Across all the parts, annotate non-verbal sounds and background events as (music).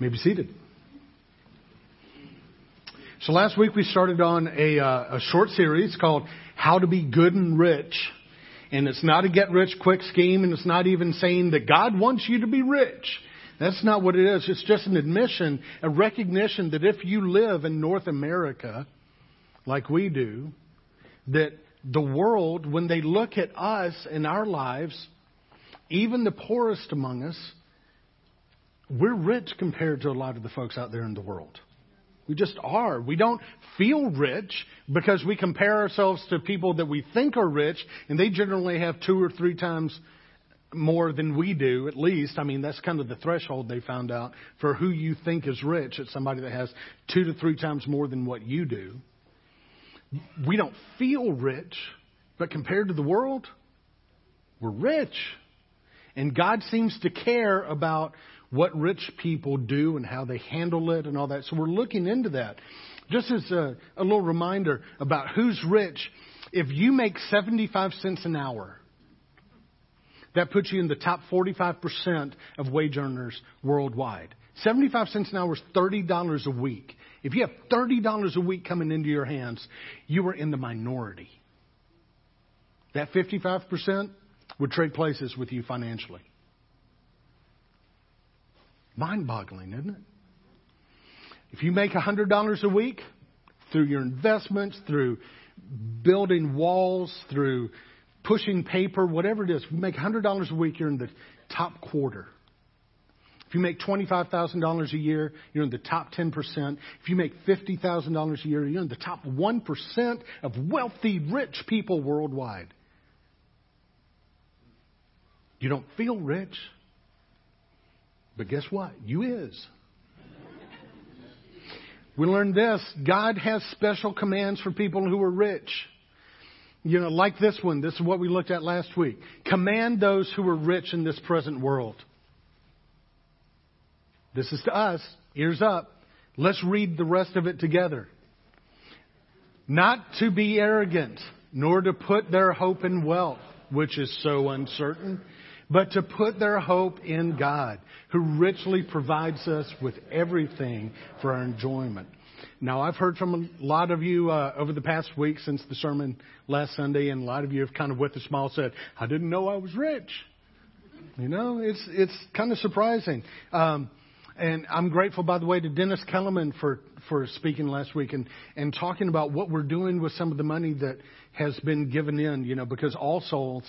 may be seated. So last week we started on a, uh, a short series called How to Be Good and Rich. And it's not a get rich quick scheme and it's not even saying that God wants you to be rich. That's not what it is. It's just an admission, a recognition that if you live in North America, like we do, that the world, when they look at us and our lives, even the poorest among us, we're rich compared to a lot of the folks out there in the world. We just are. We don't feel rich because we compare ourselves to people that we think are rich, and they generally have two or three times more than we do, at least. I mean, that's kind of the threshold they found out for who you think is rich. It's somebody that has two to three times more than what you do. We don't feel rich, but compared to the world, we're rich. And God seems to care about what rich people do and how they handle it and all that. So we're looking into that. Just as a, a little reminder about who's rich, if you make 75 cents an hour, that puts you in the top 45% of wage earners worldwide. 75 cents an hour is $30 a week. If you have $30 a week coming into your hands, you are in the minority. That 55% would trade places with you financially. Mind boggling, isn't it? If you make $100 a week through your investments, through building walls, through pushing paper, whatever it is, if you make $100 a week, you're in the top quarter. If you make $25,000 a year, you're in the top 10%. If you make $50,000 a year, you're in the top 1% of wealthy, rich people worldwide. You don't feel rich. But guess what? You is. We learned this. God has special commands for people who are rich. You know, like this one. This is what we looked at last week. Command those who are rich in this present world. This is to us. Ears up. Let's read the rest of it together. Not to be arrogant, nor to put their hope in wealth, which is so uncertain but to put their hope in God, who richly provides us with everything for our enjoyment. Now, I've heard from a lot of you uh, over the past week since the sermon last Sunday, and a lot of you have kind of with a smile said, "I didn't know I was rich." You know, it's it's kind of surprising. Um, and I'm grateful, by the way, to Dennis Kellerman for for speaking last week and and talking about what we're doing with some of the money that has been given in. You know, because All Souls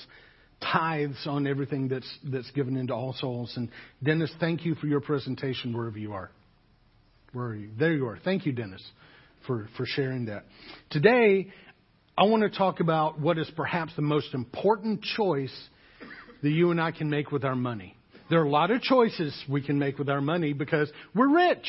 tithes on everything that's that's given into all souls. And Dennis, thank you for your presentation wherever you are. Where are you? There you are. Thank you, Dennis, for, for sharing that. Today, I want to talk about what is perhaps the most important choice that you and I can make with our money. There are a lot of choices we can make with our money because we're rich.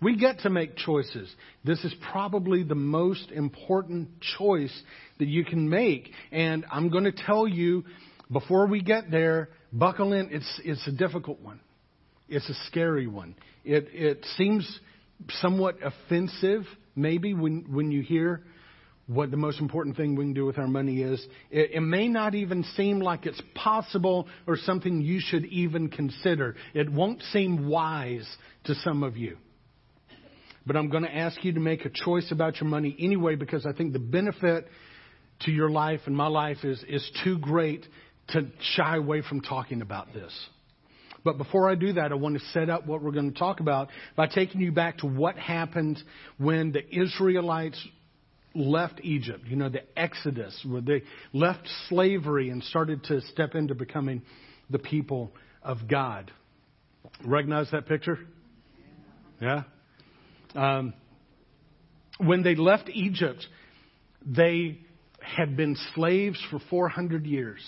We get to make choices. This is probably the most important choice that you can make. And I'm going to tell you before we get there, buckle in. It's, it's a difficult one. It's a scary one. It, it seems somewhat offensive, maybe, when, when you hear what the most important thing we can do with our money is. It, it, may not even seem like it's possible or something you should even consider. It won't seem wise to some of you. But I'm going to ask you to make a choice about your money anyway because I think the benefit to your life and my life is, is too great to shy away from talking about this. But before I do that, I want to set up what we're going to talk about by taking you back to what happened when the Israelites left Egypt. You know, the Exodus, where they left slavery and started to step into becoming the people of God. Recognize that picture? Yeah? Um, when they left Egypt, they had been slaves for 400 years.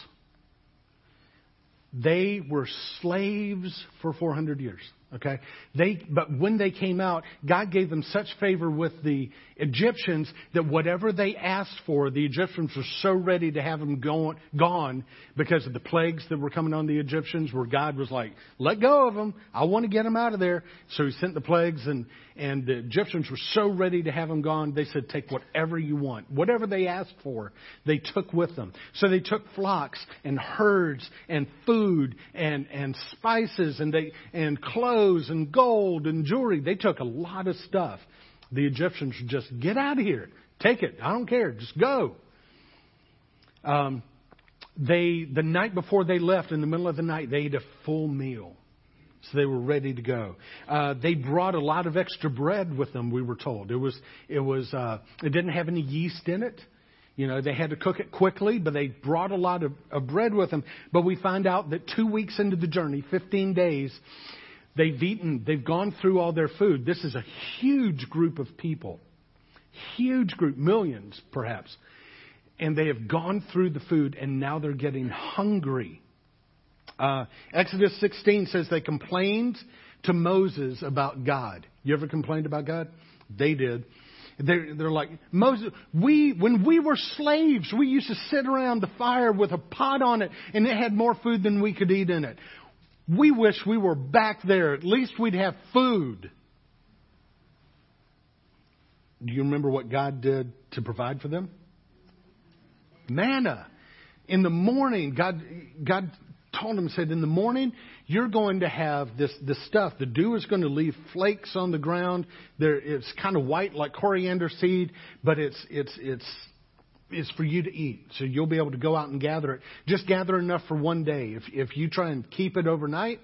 They were slaves for 400 years. Okay? They, but when they came out, God gave them such favor with the Egyptians that whatever they asked for, the Egyptians were so ready to have them go, gone because of the plagues that were coming on the Egyptians, where God was like, let go of them. I want to get them out of there. So he sent the plagues, and, and the Egyptians were so ready to have them gone, they said, take whatever you want. Whatever they asked for, they took with them. So they took flocks and herds and food food and, and spices and they, and clothes and gold and jewelry. They took a lot of stuff. The Egyptians just get out of here. Take it. I don't care. Just go. Um, they, the night before they left, in the middle of the night, they ate a full meal. So they were ready to go. Uh, they brought a lot of extra bread with them. We were told it was it was uh, it didn't have any yeast in it. You know, they had to cook it quickly, but they brought a lot of, of bread with them. But we find out that two weeks into the journey, 15 days, they've eaten, they've gone through all their food. This is a huge group of people, huge group, millions perhaps and they have gone through the food and now they're getting hungry. Uh, Exodus 16 says they complained to Moses about God. You ever complained about God? They did. They're, they're like, Moses, we, when we were slaves, we used to sit around the fire with a pot on it and it had more food than we could eat in it. We wish we were back there. At least we'd have food. Do you remember what God did to provide for them? manna. In the morning, God, God told him, said, in the morning, you're going to have this, this stuff. The dew is going to leave flakes on the ground. There, it's kind of white like coriander seed, but it's, it's, it's, it's for you to eat. So you'll be able to go out and gather it. Just gather enough for one day. If, if you try and keep it overnight,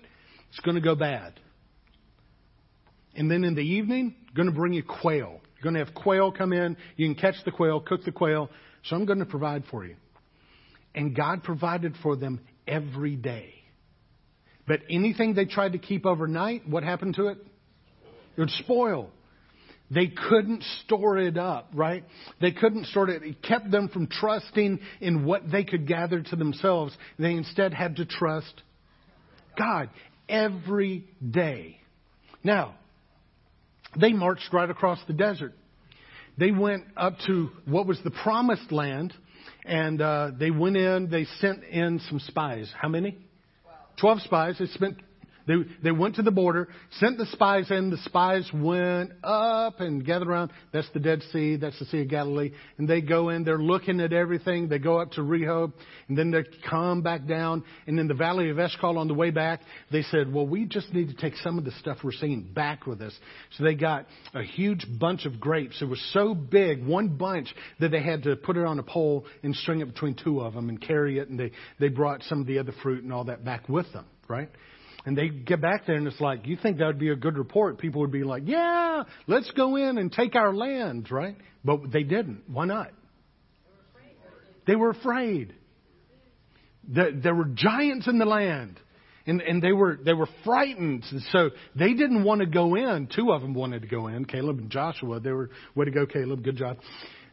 it's going to go bad. And then in the evening, going to bring you quail. You're going to have quail come in. You can catch the quail, cook the quail, so I'm going to provide for you. And God provided for them every day. But anything they tried to keep overnight, what happened to it? It would spoil. They couldn't store it up, right? They couldn't store it. It kept them from trusting in what they could gather to themselves. They instead had to trust God every day. Now, they marched right across the desert they went up to what was the promised land, and uh, they went in. They sent in some spies. How many? Twelve spies. They spent they, they went to the border, sent the spies in. The spies went up and gathered around. That's the Dead Sea. That's the Sea of Galilee. And they go in. They're looking at everything. They go up to Rehob, and then they come back down. And in the Valley of Eshcol on the way back, they said, well, we just need to take some of the stuff we're seeing back with us. So they got a huge bunch of grapes. It was so big, one bunch, that they had to put it on a pole and string it between two of them and carry it. And they, they brought some of the other fruit and all that back with them, right? And they get back there and it's like, you think that would be a good report? People would be like, yeah, let's go in and take our land, right? But they didn't. Why not? They were afraid. There were giants in the land. And, and they were they were frightened, so they didn't want to go in. Two of them wanted to go in, Caleb and Joshua. They were way to go, Caleb, good job.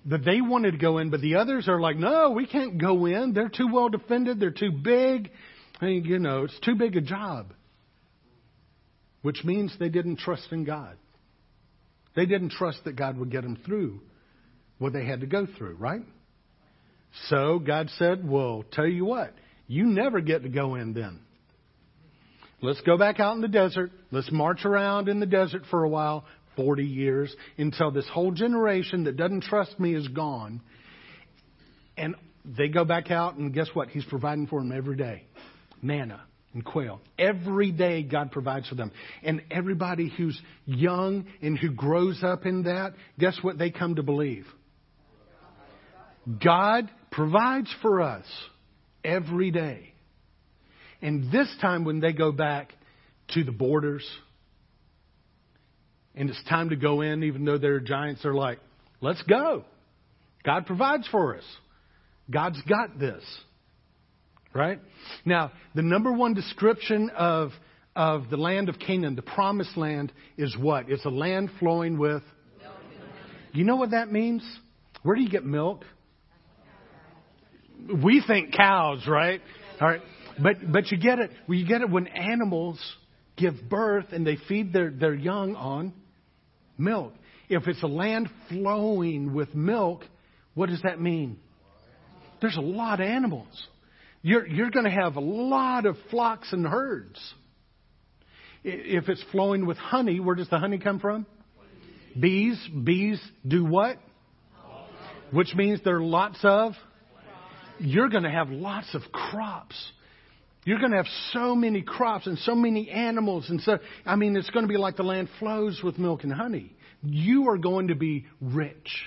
But they wanted to go in, but the others are like, no, we can't go in. They're too well defended. They're too big. I mean, you know, it's too big a job which means they didn't trust in God. They didn't trust that God would get them through what they had to go through, right? So God said, Well, tell you what, you never get to go in then. Let's go back out in the desert. Let's march around in the desert for a while, 40 years, until this whole generation that doesn't trust me is gone. And they go back out, and guess what? He's providing for them every day manna and quail. Every day God provides for them. And everybody who's young and who grows up in that, guess what they come to believe? God provides for us every day. And this time when they go back to the borders and it's time to go in, even though they're giants, they're like, let's go. God provides for us. God's got this. Right? Now, the number one description of, of the land of Canaan, the promised land, is what? It's a land flowing with. You know what that means? Where do you get milk? We think cows, right? All right. But, but you get it. Well, you get it when animals give birth and they feed their, their young on milk. If it's a land flowing with milk, what does that mean? There's a lot of animals you're, you're going to have a lot of flocks and herds. If it's flowing with honey, where does the honey come from? Bees. Bees do what? Which means there are lots of. You're going to have lots of crops. You're going to have so many crops and so many animals and so I mean it's going to be like the land flows with milk and honey. You are going to be rich.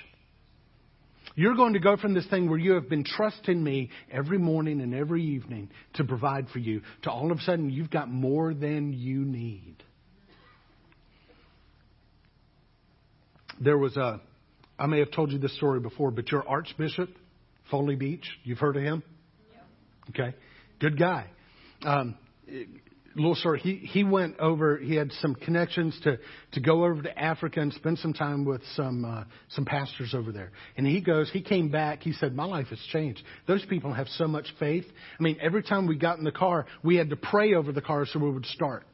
You're going to go from this thing where you have been trusting me every morning and every evening to provide for you to all of a sudden you've got more than you need. There was a, I may have told you this story before, but your Archbishop, Foley Beach, you've heard of him? Okay. Good guy. Um, little story. He he went over. He had some connections to to go over to Africa and spend some time with some uh, some pastors over there. And he goes. He came back. He said, "My life has changed. Those people have so much faith. I mean, every time we got in the car, we had to pray over the car so we would start.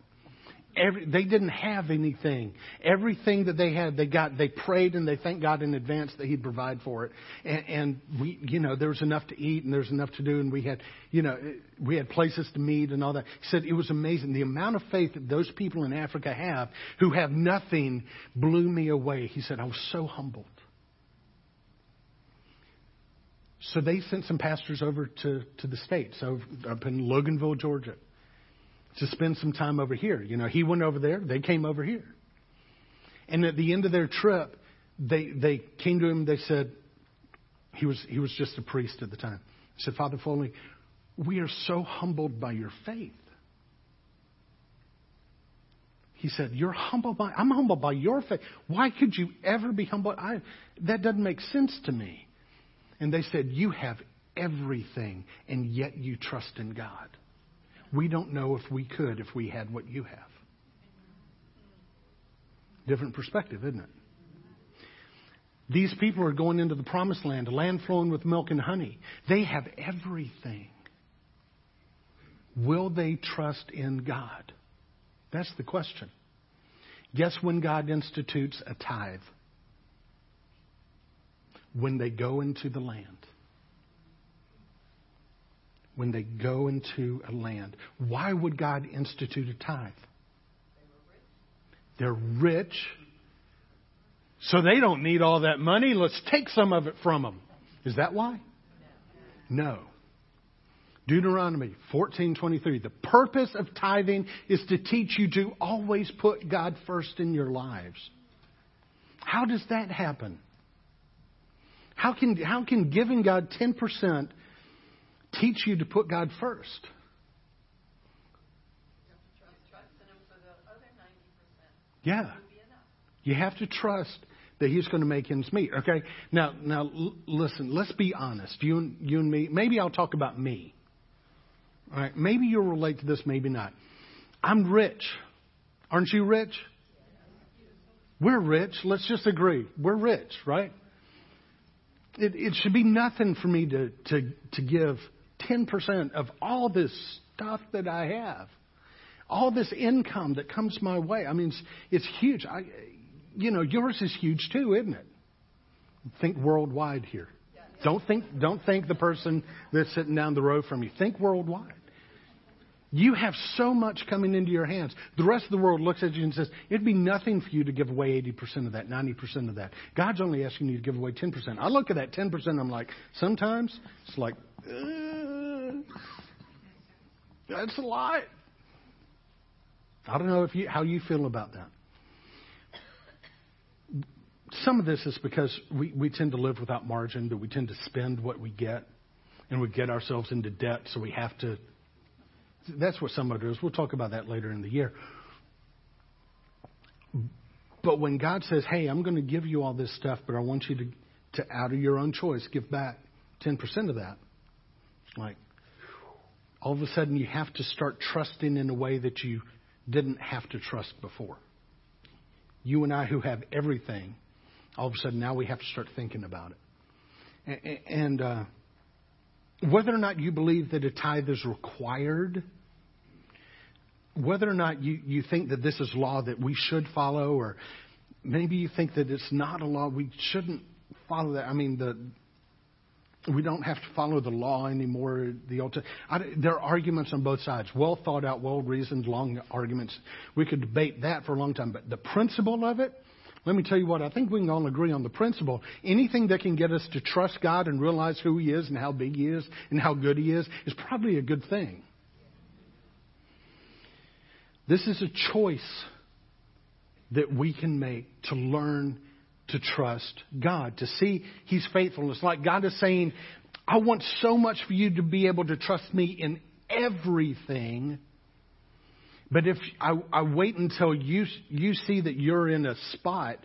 Every, they didn't have anything. Everything that they had, they got. They prayed and they thanked God in advance that He'd provide for it. And, and we, you know, there was enough to eat and there was enough to do, and we had, you know, we had places to meet and all that. He said it was amazing. The amount of faith that those people in Africa have, who have nothing, blew me away. He said I was so humbled. So they sent some pastors over to to the states, over up in Loganville, Georgia to spend some time over here. You know, he went over there, they came over here. And at the end of their trip, they they came to him, they said, he was he was just a priest at the time. He said, Father Foley, we are so humbled by your faith. He said, You're humbled by I'm humbled by your faith. Why could you ever be humbled? I, that doesn't make sense to me. And they said, You have everything, and yet you trust in God. We don't know if we could if we had what you have. Different perspective, isn't it? These people are going into the promised land, a land flowing with milk and honey. They have everything. Will they trust in God? That's the question. Guess when God institutes a tithe? When they go into the land when they go into a land. Why would God institute a tithe? They're rich, so they don't need all that money. Let's take some of it from them. Is that why? No. Deuteronomy 14:23 The purpose of tithing is to teach you to always put God first in your lives. How does that happen? How can how can giving God 10% teach you to put God first. Yeah. You have to trust that He's going to make ends meet. Okay. Now, now, l- listen. Let's be honest. You and you and me. Maybe I'll talk about me. All right. Maybe you'll relate to this. Maybe not. I'm rich. Aren't you rich? We're rich. Let's just agree. We're rich, right? It, it should be nothing for me to, to, to give 10% of all this stuff that I have, all this income that comes my way. I mean, it's, it's huge. I, you know, yours is huge too, isn't it? Think worldwide here. Don't think, don't think the person that's sitting down the road from you. Think worldwide. You have so much coming into your hands. The rest of the world looks at you and says, it'd be nothing for you to give away 80% of that, 90% of that. God's only asking you to give away 10%. I look at that 10%, I'm like, sometimes it's like, uh, that's a lot. I don't know if you, how you feel about that. Some of this is because we, we tend to live without margin, that we tend to spend what we get, and we get ourselves into debt, so we have to. That's what some of it is. We'll talk about that later in the year. But when God says, hey, I'm going to give you all this stuff, but I want you to, to out of your own choice, give back 10% of that, like, all of a sudden you have to start trusting in a way that you didn't have to trust before. You and I, who have everything, all of a sudden now we have to start thinking about it. And uh, whether or not you believe that a tithe is required, whether or not you, you think that this is law that we should follow, or maybe you think that it's not a law we shouldn't follow that. I mean, the we don't have to follow the law anymore. The old, I, there are arguments on both sides, well thought out, well reasoned, long arguments. We could debate that for a long time, but the principle of it, let me tell you what, I think we can all agree on the principle. Anything that can get us to trust God and realize who He is and how big He is and how good He is is probably a good thing. This is a choice that we can make to learn to trust God, to see He's faithful. It's like God is saying, I want so much for you to be able to trust me in everything. But if I, I wait until you, you see that you're in a spot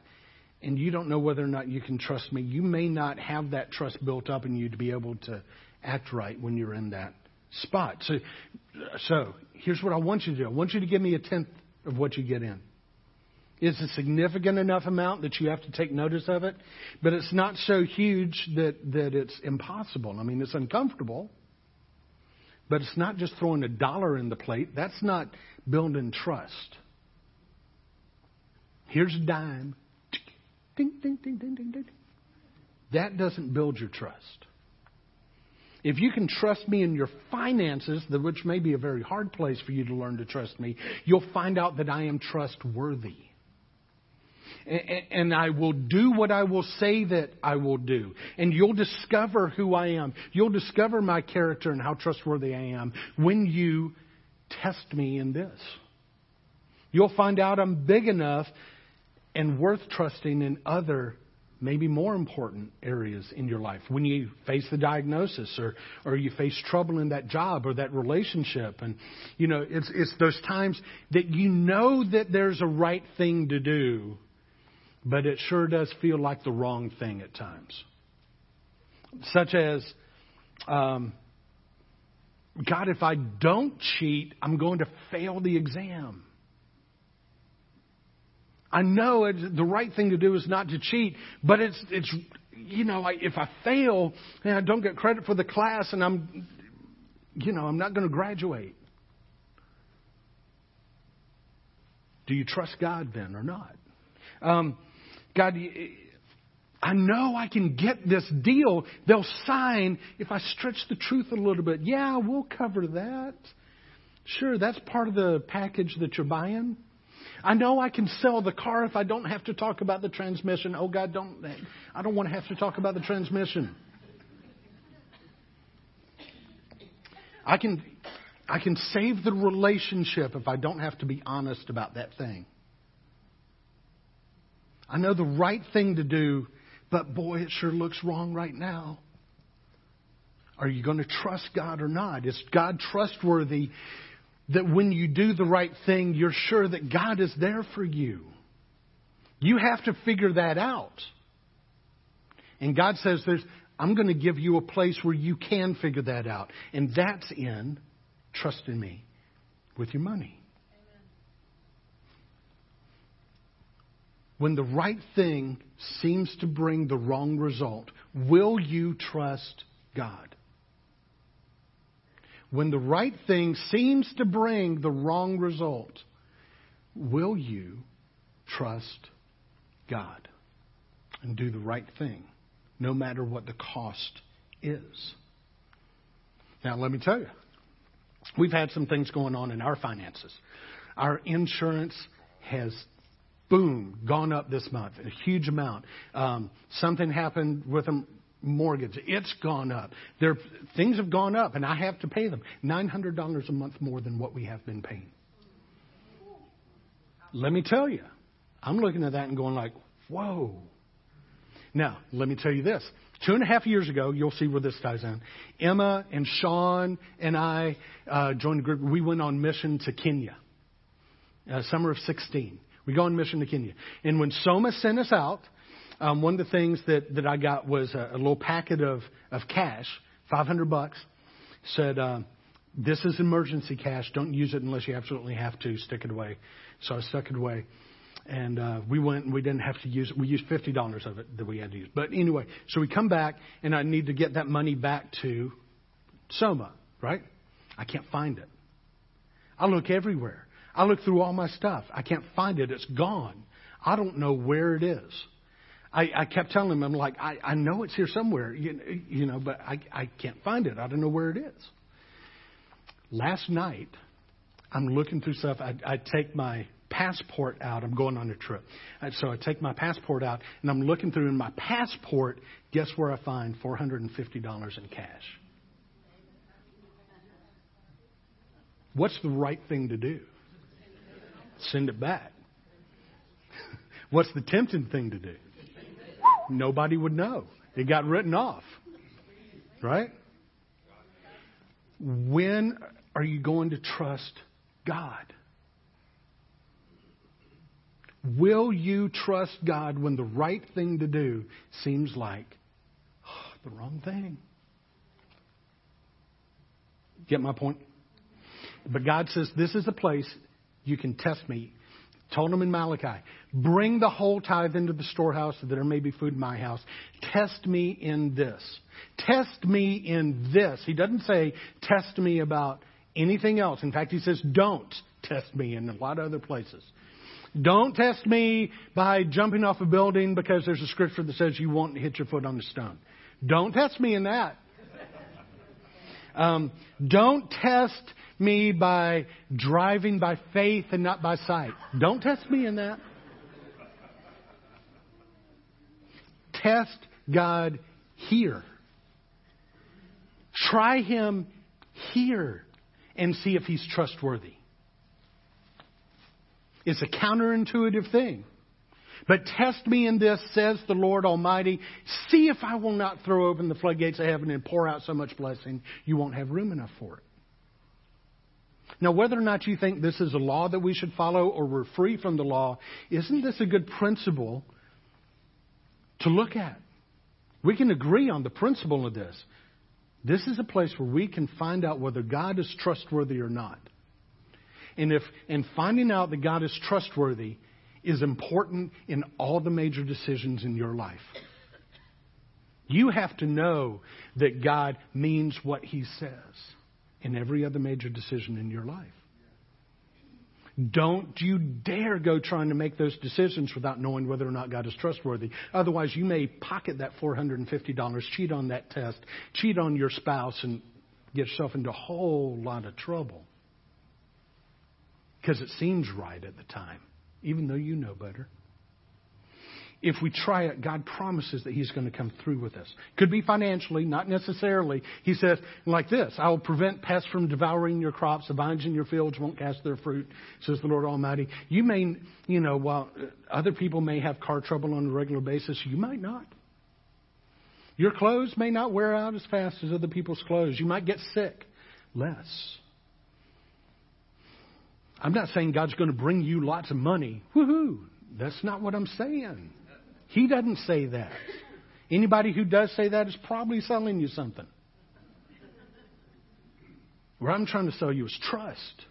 and you don't know whether or not you can trust me, you may not have that trust built up in you to be able to act right when you're in that spot. So, so here's what I want you to do. I want you to give me a tenth of what you get in. It's a significant enough amount that you have to take notice of it, but it's not so huge that, that it's impossible. I mean, it's uncomfortable, but it's not just throwing a dollar in the plate. That's not building trust. Here's a dime. Ding, ding, ding, ding, ding, ding. That doesn't build your trust. If you can trust me in your finances, which may be a very hard place for you to learn to trust me, you'll find out that I am trustworthy. And I will do what I will say that I will do. And you'll discover who I am. You'll discover my character and how trustworthy I am when you test me in this. You'll find out I'm big enough and worth trusting in other maybe more important areas in your life. When you face the diagnosis or or you face trouble in that job or that relationship and you know it's it's those times that you know that there's a right thing to do but it sure does feel like the wrong thing at times. Such as um, God if I don't cheat I'm going to fail the exam I know it, the right thing to do is not to cheat, but it's, it's, you know, like if I fail and I don't get credit for the class and I'm, you know, I'm not going to graduate. Do you trust God then or not? Um, God, I know I can get this deal. They'll sign if I stretch the truth a little bit. Yeah, we'll cover that. Sure, that's part of the package that you're buying. I know I can sell the car if I don't have to talk about the transmission. Oh God, don't I don't want to have to talk about the transmission. I can I can save the relationship if I don't have to be honest about that thing. I know the right thing to do, but boy, it sure looks wrong right now. Are you going to trust God or not? Is God trustworthy that when you do the right thing, you're sure that God is there for you. You have to figure that out. And God says, there's, I'm going to give you a place where you can figure that out. And that's in trust in me with your money. Amen. When the right thing seems to bring the wrong result, will you trust God? When the right thing seems to bring the wrong result, will you trust God and do the right thing, no matter what the cost is? Now, let me tell you, we've had some things going on in our finances. Our insurance has boom, gone up this month, a huge amount. Um, something happened with them mortgage. It's gone up. There, things have gone up, and I have to pay them $900 a month more than what we have been paying. Let me tell you, I'm looking at that and going like, whoa. Now, let me tell you this. Two and a half years ago, you'll see where this ties in. Emma and Sean and I uh, joined a group. We went on mission to Kenya, uh, summer of 16. We go on mission to Kenya. And when Soma sent us out, um, one of the things that, that I got was a, a little packet of, of cash, 500 bucks. Said, uh, this is emergency cash. Don't use it unless you absolutely have to. Stick it away. So I stuck it away. And uh, we went and we didn't have to use it. We used $50 of it that we had to use. But anyway, so we come back and I need to get that money back to Soma, right? I can't find it. I look everywhere. I look through all my stuff. I can't find it. It's gone. I don't know where it is. I, I kept telling him, I'm like, I, I know it's here somewhere, you, you know, but I, I can't find it. I don't know where it is. Last night, I'm looking through stuff. I, I take my passport out. I'm going on a trip. Uh, so I take my passport out and I'm looking through in my passport. Guess where I find $450 in cash? What's the right thing to do? Send it back. (laughs) What's the tempting thing to do? Nobody would know. It got written off. Right? When are you going to trust God? Will you trust God when the right thing to do seems like oh, the wrong thing? Get my point? But God says, This is the place you can test me. Told them in Malachi, bring the whole tithe into the storehouse so that there may be food in my house. Test me in this. Test me in this. He doesn't say, test me about anything else. In fact, he says, don't test me in a lot of other places. Don't test me by jumping off a building because there's a scripture that says you won't hit your foot on the stone. Don't test me in that. Um, don't test me by driving by faith and not by sight. Don't test me in that. Test God here. Try Him here and see if He's trustworthy. It's a counterintuitive thing. But test me in this, says the Lord Almighty. See if I will not throw open the floodgates of heaven and pour out so much blessing you won't have room enough for it. Now, whether or not you think this is a law that we should follow or we're free from the law, isn't this a good principle to look at? We can agree on the principle of this. This is a place where we can find out whether God is trustworthy or not. And if in finding out that God is trustworthy is important in all the major decisions in your life. You have to know that God means what he says in every other major decision in your life. Don't you dare go trying to make those decisions without knowing whether or not God is trustworthy. Otherwise, you may pocket that $450, cheat on that test, cheat on your spouse, and get yourself into a whole lot of trouble. Because it seems right at the time, even though you know better if we try it, God promises that He's going to come through with us. Could be financially, not necessarily. He says, like this, I will prevent pests from devouring your crops. The vines in your fields won't cast their fruit, says the Lord Almighty. You may, you know, while other people may have car trouble on a regular basis, you might not. Your clothes may not wear out as fast as other people's clothes. You might get sick less. I'm not saying God's going to bring you lots of money. Woohoo! That's not what I'm saying. He doesn't say that. Anybody who does say that is probably selling you something. What I'm trying to sell you is trust.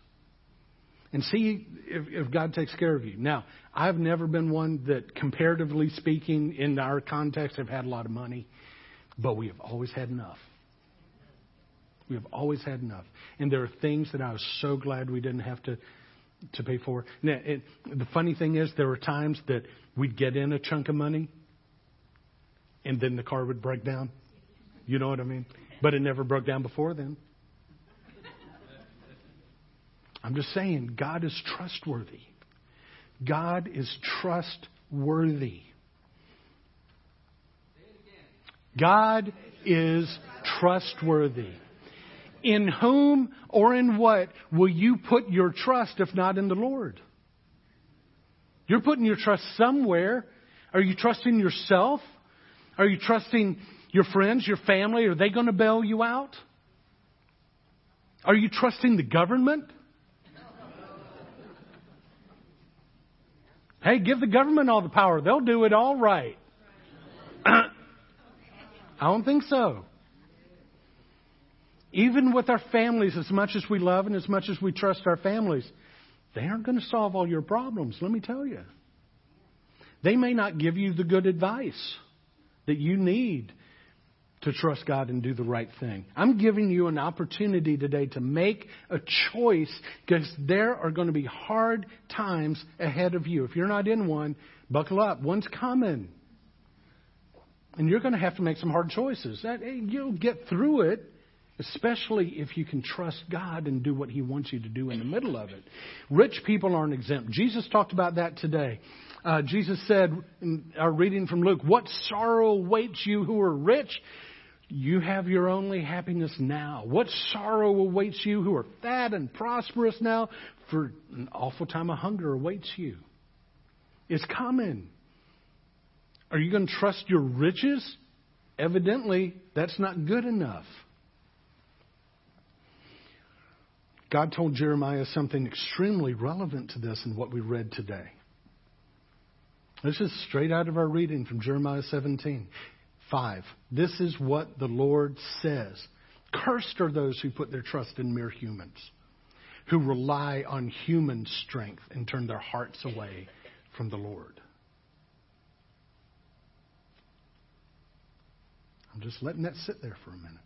And see if, if God takes care of you. Now, I've never been one that, comparatively speaking, in our context, have had a lot of money, but we have always had enough. We have always had enough. And there are things that I was so glad we didn't have to to pay for. Now, it, the funny thing is, there were times that we'd get in a chunk of money, and then the car would break down. You know what I mean? But it never broke down before then. I'm just saying, God is trustworthy. God is trustworthy. God is trustworthy. In whom or in what will you put your trust if not in the Lord? You're putting your trust somewhere. Are you trusting yourself? Are you trusting your friends, your family? Are they going to bail you out? Are you trusting the government? Hey, give the government all the power. They'll do it all right. (coughs) I don't think so. Even with our families, as much as we love and as much as we trust our families, they aren't going to solve all your problems, let me tell you. They may not give you the good advice that you need to trust God and do the right thing. I'm giving you an opportunity today to make a choice because there are going to be hard times ahead of you. If you're not in one, buckle up. One's coming. And you're going to have to make some hard choices. You'll get through it especially if you can trust God and do what He wants you to do in the middle of it. Rich people aren't exempt. Jesus talked about that today. Uh, Jesus said in our reading from Luke, What sorrow awaits you who are rich? You have your only happiness now. What sorrow awaits you who are fat and prosperous now? For an awful time of hunger awaits you. It's coming. Are you going to trust your riches? Evidently, that's not good enough. God told Jeremiah something extremely relevant to this in what we read today. This is straight out of our reading from Jeremiah 17. 5. This is what the Lord says. Cursed are those who put their trust in mere humans, who rely on human strength and turn their hearts away from the Lord. I'm just letting that sit there for a minute.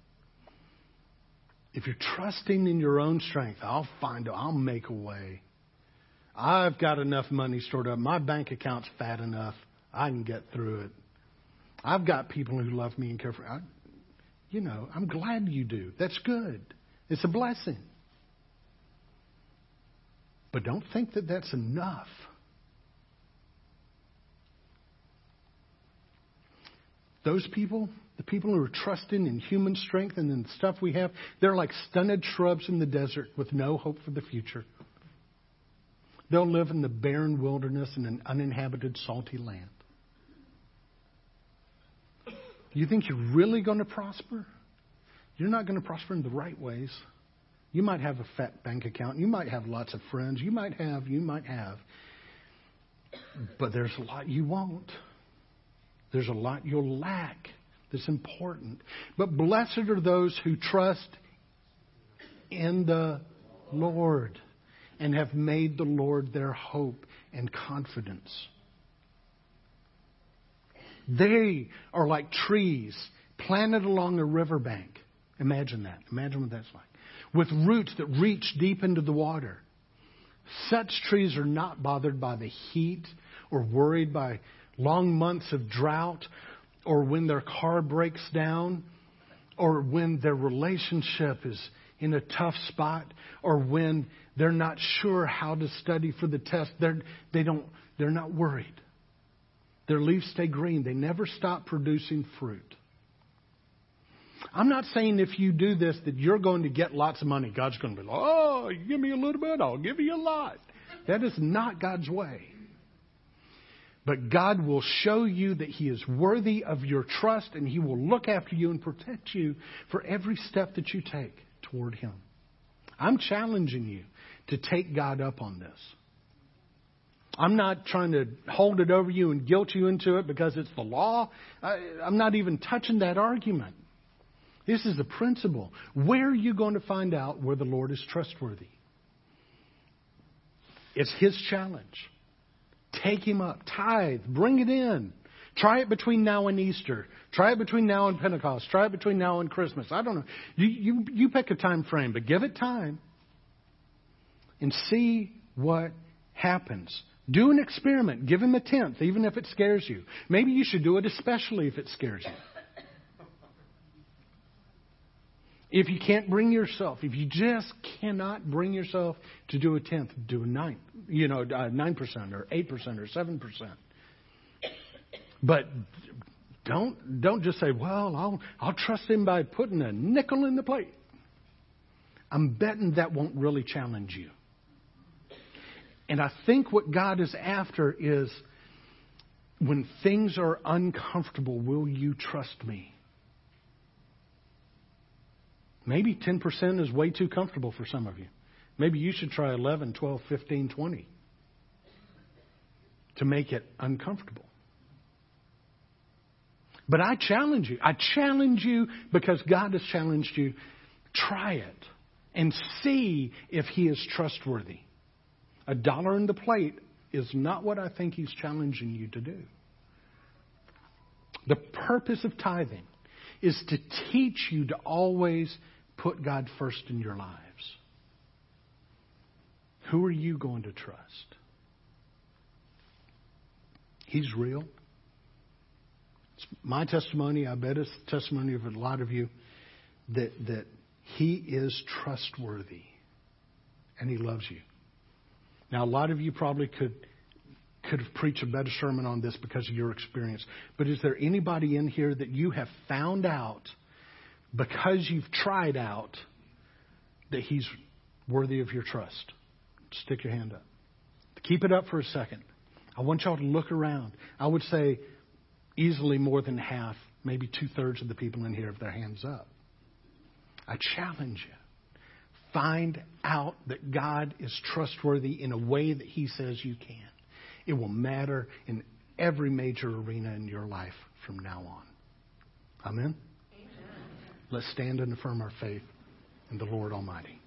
If you're trusting in your own strength, I'll find I'll make a way. I've got enough money stored up. My bank account's fat enough. I can get through it. I've got people who love me and care for me. I, you know, I'm glad you do. That's good. It's a blessing. But don't think that that's enough. Those people, the people who are trusting in human strength and in the stuff we have, they're like stunted shrubs in the desert with no hope for the future. They'll live in the barren wilderness in an uninhabited, salty land. You think you're really going to prosper? You're not going to prosper in the right ways. You might have a fat bank account. You might have lots of friends. You might have, you might have. But there's a lot you won't. There's a lot you'll lack that's important. But blessed are those who trust in the Lord and have made the Lord their hope and confidence. They are like trees planted along a riverbank. Imagine that. Imagine what that's like. With roots that reach deep into the water. Such trees are not bothered by the heat or worried by long months of drought or when their car breaks down or when their relationship is in a tough spot or when they're not sure how to study for the test. They're, they don't, they're not worried. Their leaves stay green. They never stop producing fruit. I'm not saying if you do this that you're going to get lots of money. God's going to be like, oh, you give me a little bit, I'll give you a lot. That is not God's way. But God will show you that He is worthy of your trust and He will look after you and protect you for every step that you take toward Him. I'm challenging you to take God up on this. I'm not trying to hold it over you and guilt you into it because it's the law. I, am not even touching that argument. This is a principle. Where are you going to find out where the Lord is trustworthy? It's His challenge. Take Him up. Tithe. Bring it in. Try it between now and Easter. Try it between now and Pentecost. Try it between now and Christmas. I don't know. You, you, you pick a time frame, but give it time and see what happens. Do an experiment. Give him a tenth, even if it scares you. Maybe you should do it especially if it scares you. If you can't bring yourself, if you just cannot bring yourself to do a tenth, do a ninth, you know, nine percent or eight percent or seven percent. But don't don't just say, "Well, I'll I'll trust him by putting a nickel in the plate." I'm betting that won't really challenge you. And I think what God is after is when things are uncomfortable, will you trust me? Maybe 10% is way too comfortable for some of you. Maybe you should try 11, 12, 15, 20 to make it uncomfortable. But I challenge you. I challenge you because God has challenged you. Try it and see if He is trustworthy. A dollar in the plate is not what I think he's challenging you to do. The purpose of tithing is to teach you to always put God first in your lives. Who are you going to trust? He's real. It's my testimony, I bet it's the testimony of a lot of you, that, that He is trustworthy and He loves you. Now, a lot of you probably could could have preached a better sermon on this because of your experience. But is there anybody in here that you have found out because you've tried out that He's worthy of your trust. Stick your hand up. Keep it up for a second. I want y'all to look around. I would say easily more than half, maybe two thirds of the people in here have their hands up. I challenge you. Find out that God is trustworthy in a way that He says you can. It will matter in every major arena in your life from now on. Amen? Let's stand and affirm our faith in the Lord Almighty.